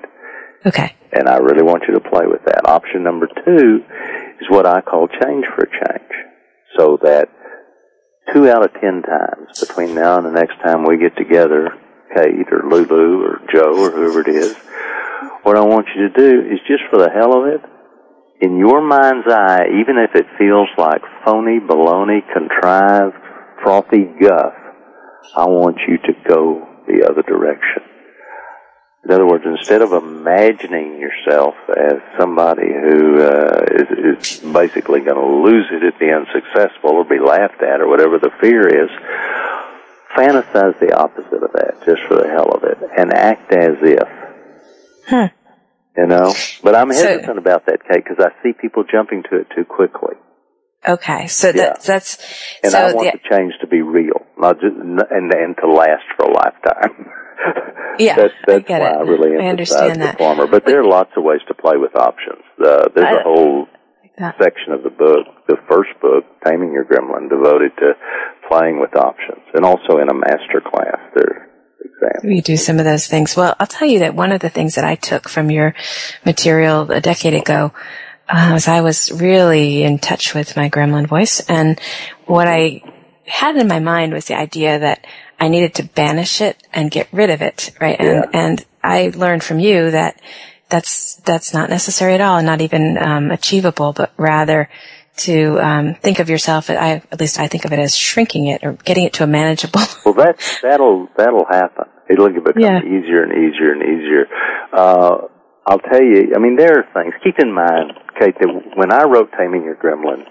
Speaker 3: okay.
Speaker 4: and I really want you to play with that. Option number two is what I call change for change. So that two out of ten times between now and the next time we get together, Kate or Lulu or Joe or whoever it is, what I want you to do is just for the hell of it, in your mind's eye, even if it feels like phony, baloney, contrived, frothy guff, I want you to go the other direction. In other words, instead of imagining yourself as somebody who uh, is, is basically going to lose it at the unsuccessful or be laughed at or whatever the fear is, fantasize the opposite of that just for the hell of it and act as if. You know? But I'm
Speaker 3: So-
Speaker 4: hesitant about that, Kate, because I see people jumping to it too quickly.
Speaker 3: Okay. So that's that's
Speaker 4: And
Speaker 3: so
Speaker 4: I want
Speaker 3: the,
Speaker 4: the change to be real, not just, and, and to last for a lifetime.
Speaker 3: Yeah,
Speaker 4: that's,
Speaker 3: I
Speaker 4: that's
Speaker 3: get
Speaker 4: why
Speaker 3: it.
Speaker 4: I really
Speaker 3: I understand
Speaker 4: the
Speaker 3: that.
Speaker 4: farmer. But there are lots of ways to play with options. Uh, there's
Speaker 3: I-
Speaker 4: a whole
Speaker 3: that.
Speaker 4: section of the book, the first book, Taming Your Gremlin, devoted to playing with options, and also in a master class, there's example.
Speaker 3: You do some of those things. Well, I'll tell you that one of the things that I took from your material a decade ago uh, was I was really in touch with my gremlin voice, and what I had in my mind was the idea that I needed to banish it and get rid of it, right? And
Speaker 4: Yeah.
Speaker 3: and I learned from you that that's that's not necessary at all, and not even um, achievable, but rather to um, think of yourself. I at least I think of it as shrinking it or getting it to a manageable.
Speaker 4: Well, that that'll that'll happen. It'll become
Speaker 3: Yeah.
Speaker 4: easier and easier and easier. Uh, I'll tell you. I mean, there are things. Keep in mind, Kate, that when I wrote "Taming Your Gremlin,"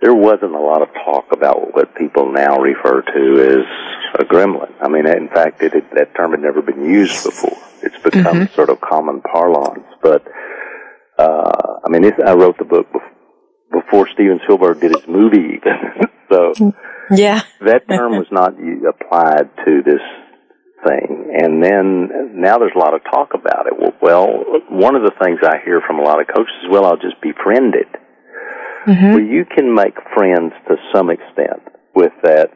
Speaker 4: there wasn't a lot of talk about what people now refer to as a gremlin. I mean, in fact, it, it, that term had never been used before. It's become sort of common parlance. But uh, I mean, this, I wrote the book bef- before Steven Spielberg did his movie, even. so
Speaker 3: yeah.
Speaker 4: that term was not applied to this thing. And then now there's a lot of talk about it. Well, well, one of the things I hear from a lot of coaches is, well, I'll just befriend it. Mm-hmm. Well, you can make friends to some extent with that,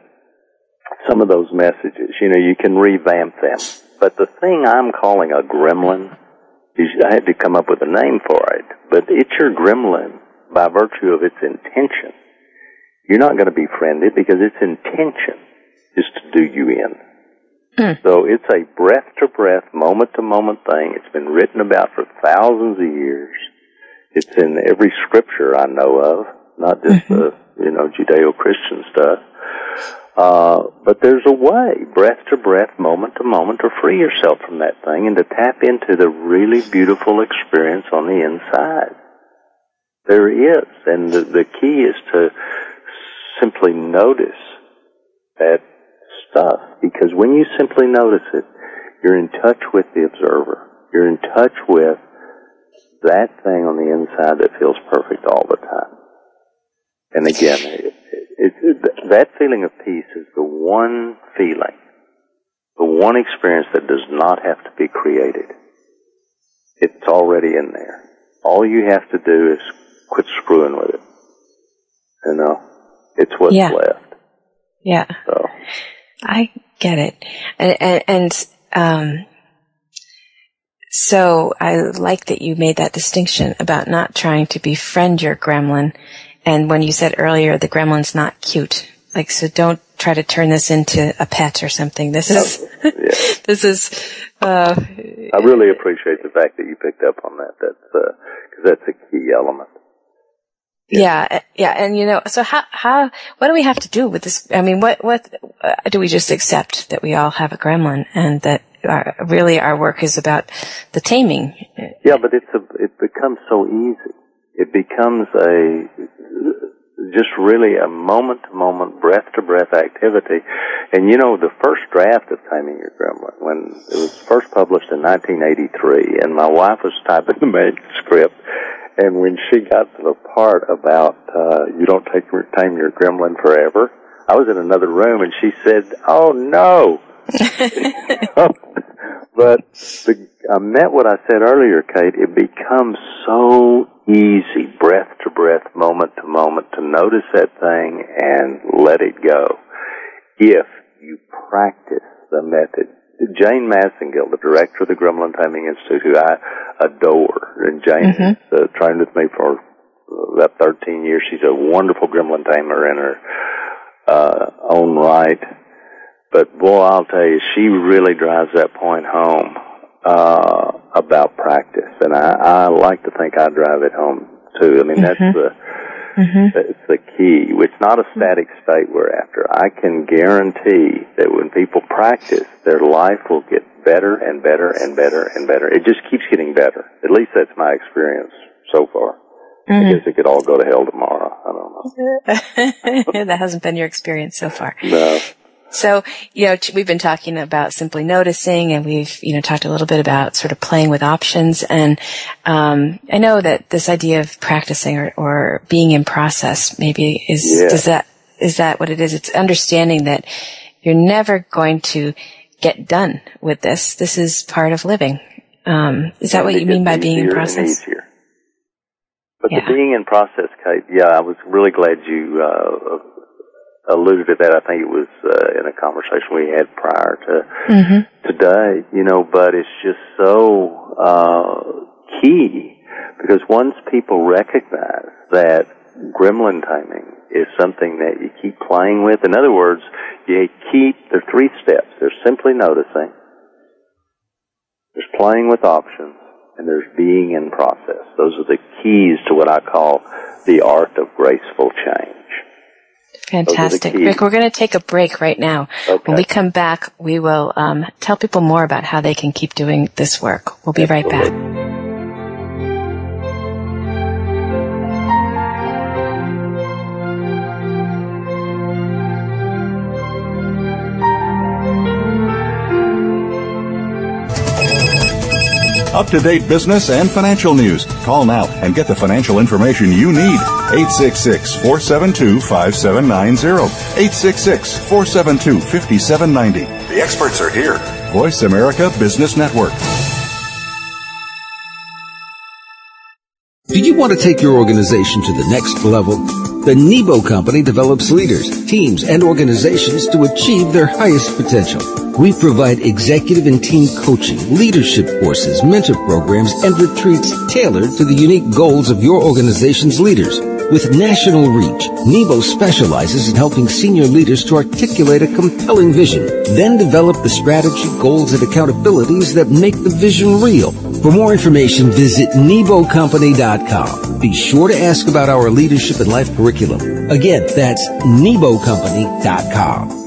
Speaker 4: some of those messages. You know, you can revamp them. But the thing I'm calling a gremlin, is I had to come up with a name for it, but it's your gremlin by virtue of its intention you're not going to befriend it because its intention is to do you in. So it's a breath to breath, moment to moment thing. It's been written about for thousands of years. It's in every scripture I know of, not just the you know Judeo Christian stuff. Uh, but there's a way, breath to breath, moment to moment, to free yourself from that thing and to tap into the really beautiful experience on the inside. There is, and the, the key is to simply notice that stuff because when you simply notice it, you're in touch with the observer. You're in touch with that thing on the inside that feels perfect all the time. And again, it, it, it, that feeling of peace is the one feeling, the one experience that does not have to be created. It's already in there. All you have to do is quit screwing with it. You know, it's what's
Speaker 3: Yeah.
Speaker 4: left.
Speaker 3: Yeah.
Speaker 4: So.
Speaker 3: I get it. And, and, and um, so I like that you made that distinction about not trying to befriend your gremlin. And when you said earlier, the gremlin's not cute. Like, so don't try to turn this into a pet or something. This is,
Speaker 4: Yeah.
Speaker 3: this is, uh,
Speaker 4: I really appreciate the fact that you picked up on that. That's because that's a key element.
Speaker 3: Yeah, uh, yeah. And you know, so how, how, what do we have to do with this? I mean, what, what, uh, do we just accept that we all have a gremlin and that our, really our work is about the taming?
Speaker 4: Yeah, but it's a, it becomes so easy. It becomes a just really a moment to moment, breath to breath activity. And you know, the first draft of Taming Your Gremlin, when it was first published in 1983, and my wife was typing the manuscript, and when she got to the part about uh, you don't take your, tame your gremlin forever, I was in another room, and she said, "Oh no." but the, I meant what I said earlier, Kate. It becomes so easy, breath to breath, moment to moment, to notice that thing and let it go. If you practice the method. Jane Massengill, the director of the Gremlin Taming Institute, who I adore, and Jane has uh, trained with me for uh, about 13 years. She's a wonderful gremlin tamer in her uh, own right. But boy, I'll tell you, she really drives that point home uh, about practice, and I, I like to think I drive it home too. I mean, that's the Mm-hmm. that's the key. It's not a static state we're after. I can guarantee that when people practice, their life will get better and better and better and better. It just keeps getting better. At least that's my experience so far. I mm-hmm. guess it could all go to hell tomorrow. I don't know.
Speaker 3: that hasn't been your experience so far.
Speaker 4: No.
Speaker 3: So, you know, we've been talking about simply noticing and we've, you know, talked a little bit about sort of playing with options. And, um, I know that this idea of practicing or, or being in process maybe is,
Speaker 4: Yeah.
Speaker 3: does that, is that what it is? It's understanding that you're never going to get done with this. This is part of living. Um, is that what you mean by being in process?
Speaker 4: But
Speaker 3: Yeah.
Speaker 4: the being in process, Kate, yeah, I was really glad you uh, alluded to that. I think it was uh, in a conversation we had prior to today. You know, but it's just so uh, key because once people recognize that gremlin taming is something that you keep playing with. In other words, you keep the three steps. There's simply noticing. There's playing with options and there's being in process. Those are the keys to what I call the art of graceful change.
Speaker 3: Fantastic. Rick, we're going to take a break right now.
Speaker 4: Okay.
Speaker 3: When we come back, we will um, tell people more about how they can keep doing this work. We'll be right back.
Speaker 6: Up to date business and financial news. Call now and get the financial information you need. 866 472 5790. 866 472 5790. The experts are here. Voice America Business Network.
Speaker 2: Do you want to take your organization to the next level? The Nebo Company develops leaders, teams, and organizations to achieve their highest potential. We provide executive and team coaching, leadership courses, mentor programs, and retreats tailored to the unique goals of your organization's leaders. With national reach, Nebo specializes in helping senior leaders to articulate a compelling vision, then develop the strategy, goals, and accountabilities that make the vision real. For more information, visit NeboCompany.com. Be sure to ask about our leadership and life curriculum. Again, that's NeboCompany.com.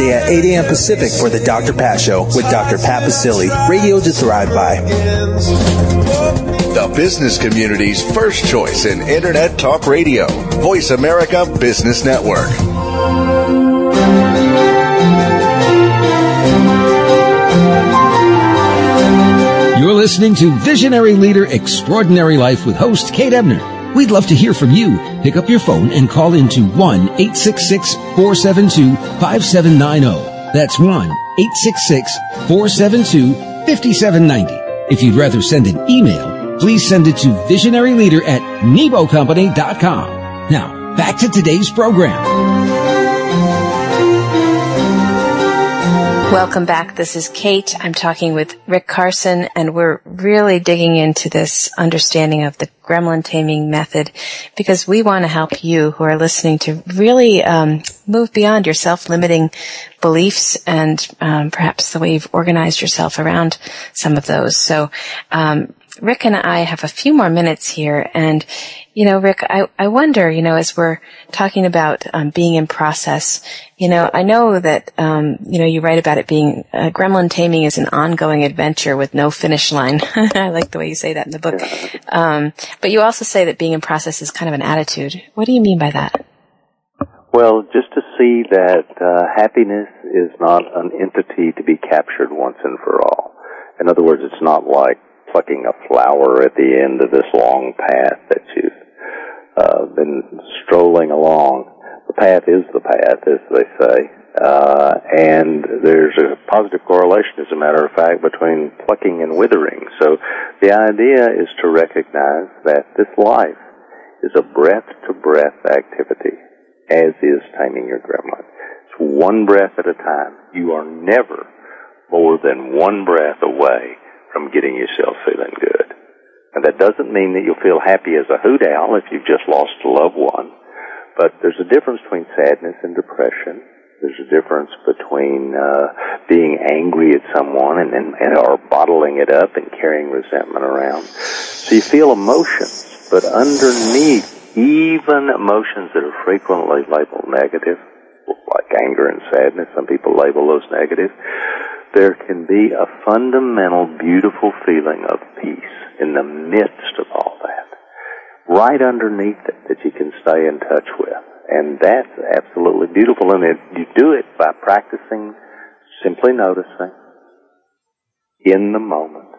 Speaker 7: at 8 a.m. Pacific for the Dr. Pat Show with Dr. Pat Baccili. Radio to thrive by.
Speaker 5: The business community's first choice in Internet Talk Radio. Voice America Business Network.
Speaker 2: You're listening to Visionary Leader Extraordinary Life with host Kate Ebner. We'd love to hear from you. Pick up your phone and call into 1-866-472-5790. That's 1-866-472-5790. If you'd rather send an email, please send it to visionaryleader at nebocompany.com. Now, back to today's program.
Speaker 3: Welcome back. This is Kate. I'm talking with Rick Carson, and we're really digging into this understanding of the gremlin taming method because we want to help you who are listening to really um, move beyond your self-limiting beliefs and um, perhaps the way you've organized yourself around some of those. So, um, Rick and I have a few more minutes here, and you know, Rick, I, I wonder, you know, as we're talking about um, being in process, you know, I know that, um, you know, you write about it being uh, gremlin taming is an ongoing adventure with no finish line. I like the way you say that in the book. Um, but you also say that being in process is kind of an attitude. What do you mean by that?
Speaker 4: Well, just to see that uh, happiness is not an entity to be captured once and for all. In other words, it's not like plucking a flower at the end of this long path that you've uh, been strolling along. The path is the path, as they say. Uh, and there's a positive correlation, as a matter of fact, between plucking and withering. So the idea is to recognize that this life is a breath to breath activity, as is taming your gremlin. It's one breath at a time. You are never more than one breath away from getting yourself feeling good. And that doesn't mean that you'll feel happy as a hoot owl if you've just lost a loved one. But there's a difference between sadness and depression. There's a difference between uh, being angry at someone and then and, or bottling it up and carrying resentment around. So you feel emotions, but underneath, even emotions that are frequently labeled negative, like anger and sadness, some people label those negative, there can be a fundamental, beautiful feeling of peace in the midst of all that, right underneath it that you can stay in touch with. And that's absolutely beautiful. And it, you do it by practicing simply noticing in the moment,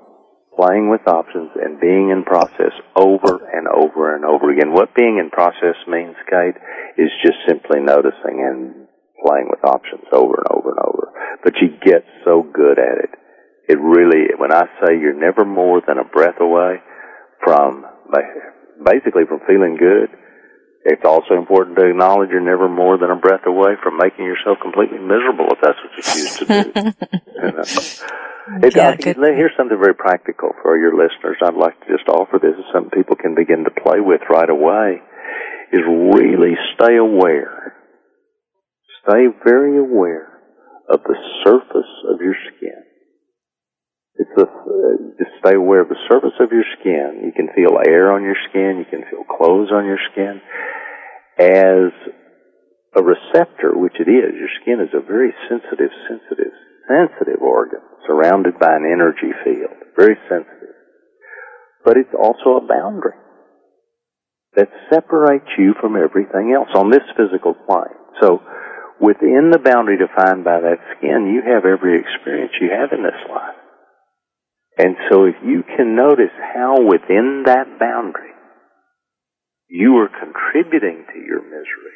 Speaker 4: playing with options and being in process over and over and over again. What being in process means, Kate, is just simply noticing and playing with options over and over and over. But you get so good at it. It really, when I say you're never more than a breath away from, basically from feeling good, it's also important to acknowledge you're never more than a breath away from making yourself completely miserable if that's what you choose to do. you know? Uh, it,
Speaker 3: Yeah,
Speaker 4: I, here's something very practical for your listeners. I'd like to just offer this as something people can begin to play with right away. Is really stay aware. Stay very aware of the surface of your skin. It's uh, just stay aware of the surface of your skin. You can feel air on your skin. You can feel clothes on your skin. As a receptor, which it is, your skin is a very sensitive, sensitive, sensitive organ surrounded by an energy field. Very sensitive. But it's also a boundary that separates you from everything else on this physical plane. So within the boundary defined by that skin, you have every experience you have in this life. And so if you can notice how within that boundary you are contributing to your misery,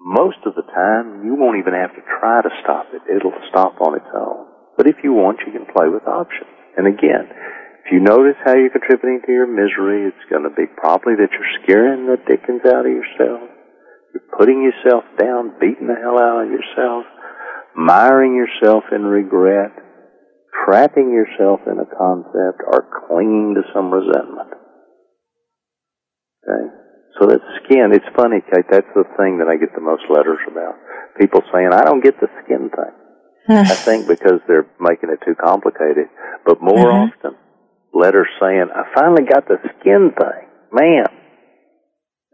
Speaker 4: most of the time you won't even have to try to stop it. It'll stop on its own. But if you want, you can play with options. And again, if you notice how you're contributing to your misery, it's going to be probably that you're scaring the dickens out of yourself. You're putting yourself down, beating the hell out of yourself, miring yourself in regret, trapping yourself in a concept, or clinging to some resentment. Okay? So that skin, it's funny, Kate, that's the thing that I get the most letters about. People saying, I don't get the skin thing. I think because they're making it too complicated. But more
Speaker 3: Mhm.
Speaker 4: often, letters saying, I finally got the skin thing. Man.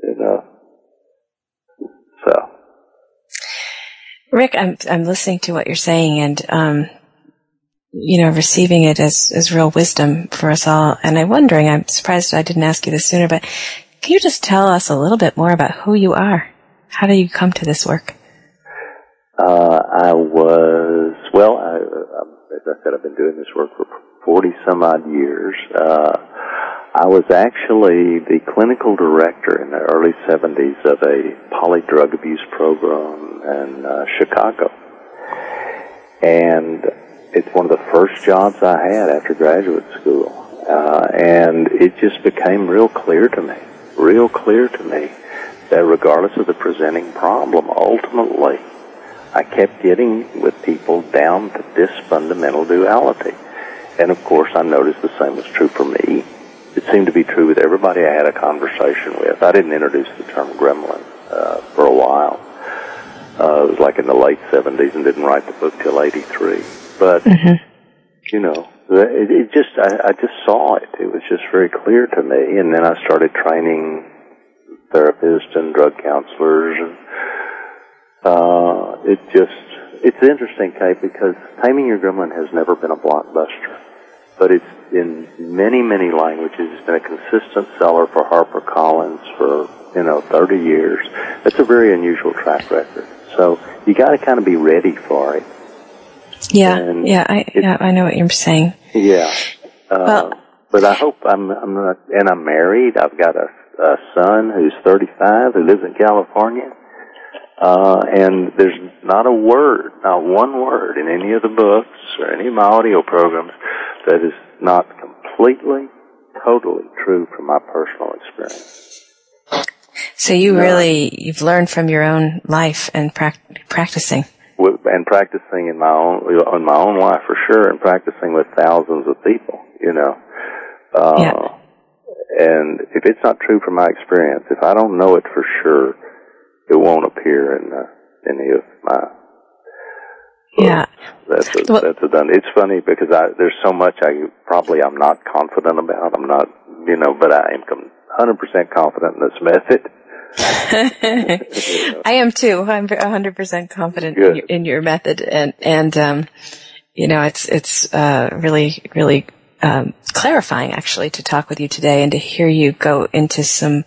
Speaker 4: You know.
Speaker 3: Rick, I'm I'm listening to what you're saying and um you know, receiving it as, as real wisdom for us all. And I'm wondering, I'm surprised I didn't ask you this sooner, but can you just tell us a little bit more about who you are? How do you come to this work?
Speaker 4: Uh, I was, well, I, um, as I said, I've been doing this work for 40 some odd years. Uh, I was actually the clinical director in the early 70s of a poly drug abuse program in uh, Chicago. And it's one of the first jobs I had after graduate school. Uh, and it just became real clear to me, real clear to me that regardless of the presenting problem, ultimately, I kept getting with people down to this fundamental duality. And of course, I noticed the same was true for me. It seemed to be true with everybody I had a conversation with. I didn't introduce the term gremlin uh, for a while. Uh, it was like in the late 70s and didn't write the book till 83. But, you know, it, it just, I, I just saw it. It was just very clear to me. And then I started training therapists and drug counselors and uh, it just, it's interesting, Kate, because Taming Your Gremlin has never been a blockbuster. But it's in many, many languages. It's been a consistent seller for HarperCollins for, you know, 30 years. That's a very unusual track record. So you gotta kind of be ready for it.
Speaker 3: Yeah,
Speaker 4: And
Speaker 3: yeah, I, yeah, I know what you're saying.
Speaker 4: Yeah. Uh,
Speaker 3: Well-
Speaker 4: but I hope I'm, I'm not, and I'm married. I've got a, a son who's 35 who lives in California. Uh, and there's not a word, not one word in any of the books or any of my audio programs that is not completely, totally true from my personal experience.
Speaker 3: So you
Speaker 4: No.
Speaker 3: really, you've learned from your own life and prac- practicing.
Speaker 4: With- And practicing in my own, in my own life for sure, and practicing with thousands of people, you know. Uh,
Speaker 3: Yeah.
Speaker 4: And if it's not true from my experience, if I don't know it for sure, it won't appear in uh, any of my
Speaker 3: Yeah.
Speaker 4: That's a,
Speaker 3: Well-
Speaker 4: that's a done. It's funny because I there's so much I probably I'm not confident about. I'm not, you know, but I am 100% confident in this method.
Speaker 3: I am too. I'm 100% confident in your, in your method and, and, um, you know, it's, it's, uh, really, really, um, clarifying actually to talk with you today and to hear you go into some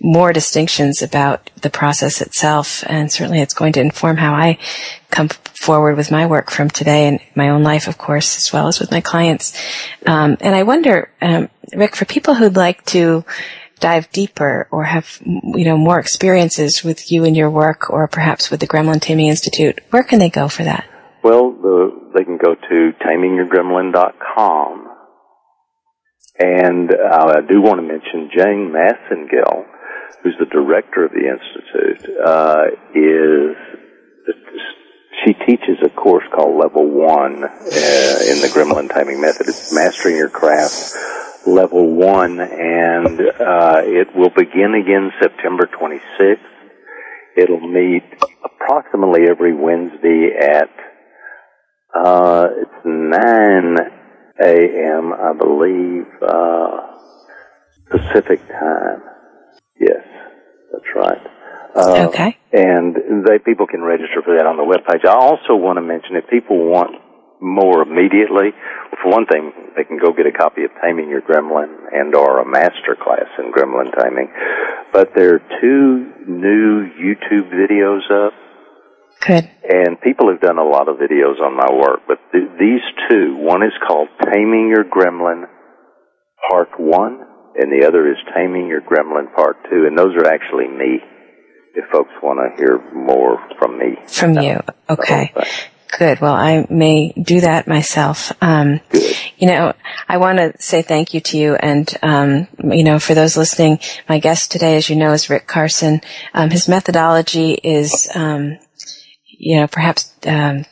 Speaker 3: more distinctions about the process itself. And certainly it's going to inform how I come forward with my work from today and my own life, of course, as well as with my clients. Um, and I wonder, um, Rick, for people who'd like to dive deeper or have, you know, more experiences with you and your work or perhaps with the Gremlin Taming Institute, where can they go for that?
Speaker 4: Well, the, they can go to tamingyourgremlin.com. And uh, I do want to mention Jane Massengill, who's the director of the Institute, uh, is she teaches a course called Level One uh, in the Gremlin Taming Method. It's Mastering Your Craft Level One, and uh, it will begin again September 26th. It'll meet approximately every Wednesday at uh, it's 9 a.m., I believe, uh, Pacific time. Yes, that's right.
Speaker 3: Uh, okay.
Speaker 4: And they people can register for that on the webpage. I also want to mention if people want more immediately, for one thing, they can go get a copy of Taming Your Gremlin and or a master class in gremlin taming. But there are two new YouTube videos up.
Speaker 3: Good.
Speaker 4: And people have done a lot of videos on my work, but th- these two, one is called Taming Your Gremlin Part 1, and the other is Taming Your Gremlin Part 2, and those are actually me if folks want to hear more from me.
Speaker 3: From you. Okay. Good. Well, I may do that myself. Um,
Speaker 4: Good.
Speaker 3: You know, I want to say thank you to you, and um, you know, for those listening, my guest today, as you know, is Rick Carson. Um, his methodology is, um, you know, perhaps um,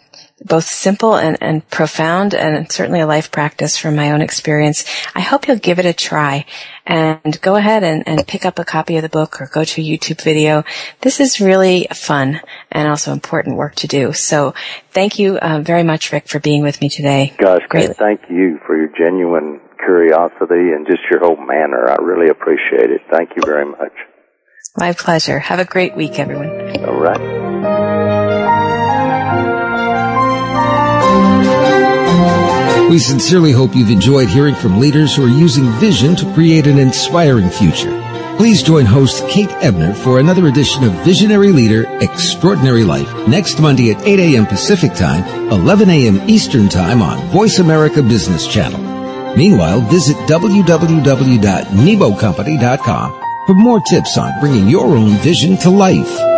Speaker 3: both simple and, and profound and certainly a life practice from my own experience. I hope you'll give it a try and go ahead and, and pick up a copy of the book or go to a YouTube video. This is really fun and also important work to do. So thank you uh, very much, Rick, for being with me today.
Speaker 4: Gosh, Greatly. thank you for your genuine curiosity and just your whole manner. I really appreciate it. Thank you very much.
Speaker 3: My pleasure. Have a great week, everyone.
Speaker 4: All right.
Speaker 2: We sincerely hope you've enjoyed hearing from leaders who are using vision to create an inspiring future. Please join host Kate Ebner for another edition of Visionary Leader Extraordinary Life next Monday at 8 a.m. Pacific Time, 11 a.m. Eastern Time on Voice America Business Channel. Meanwhile, visit www.nebocompany.com for more tips on bringing your own vision to life.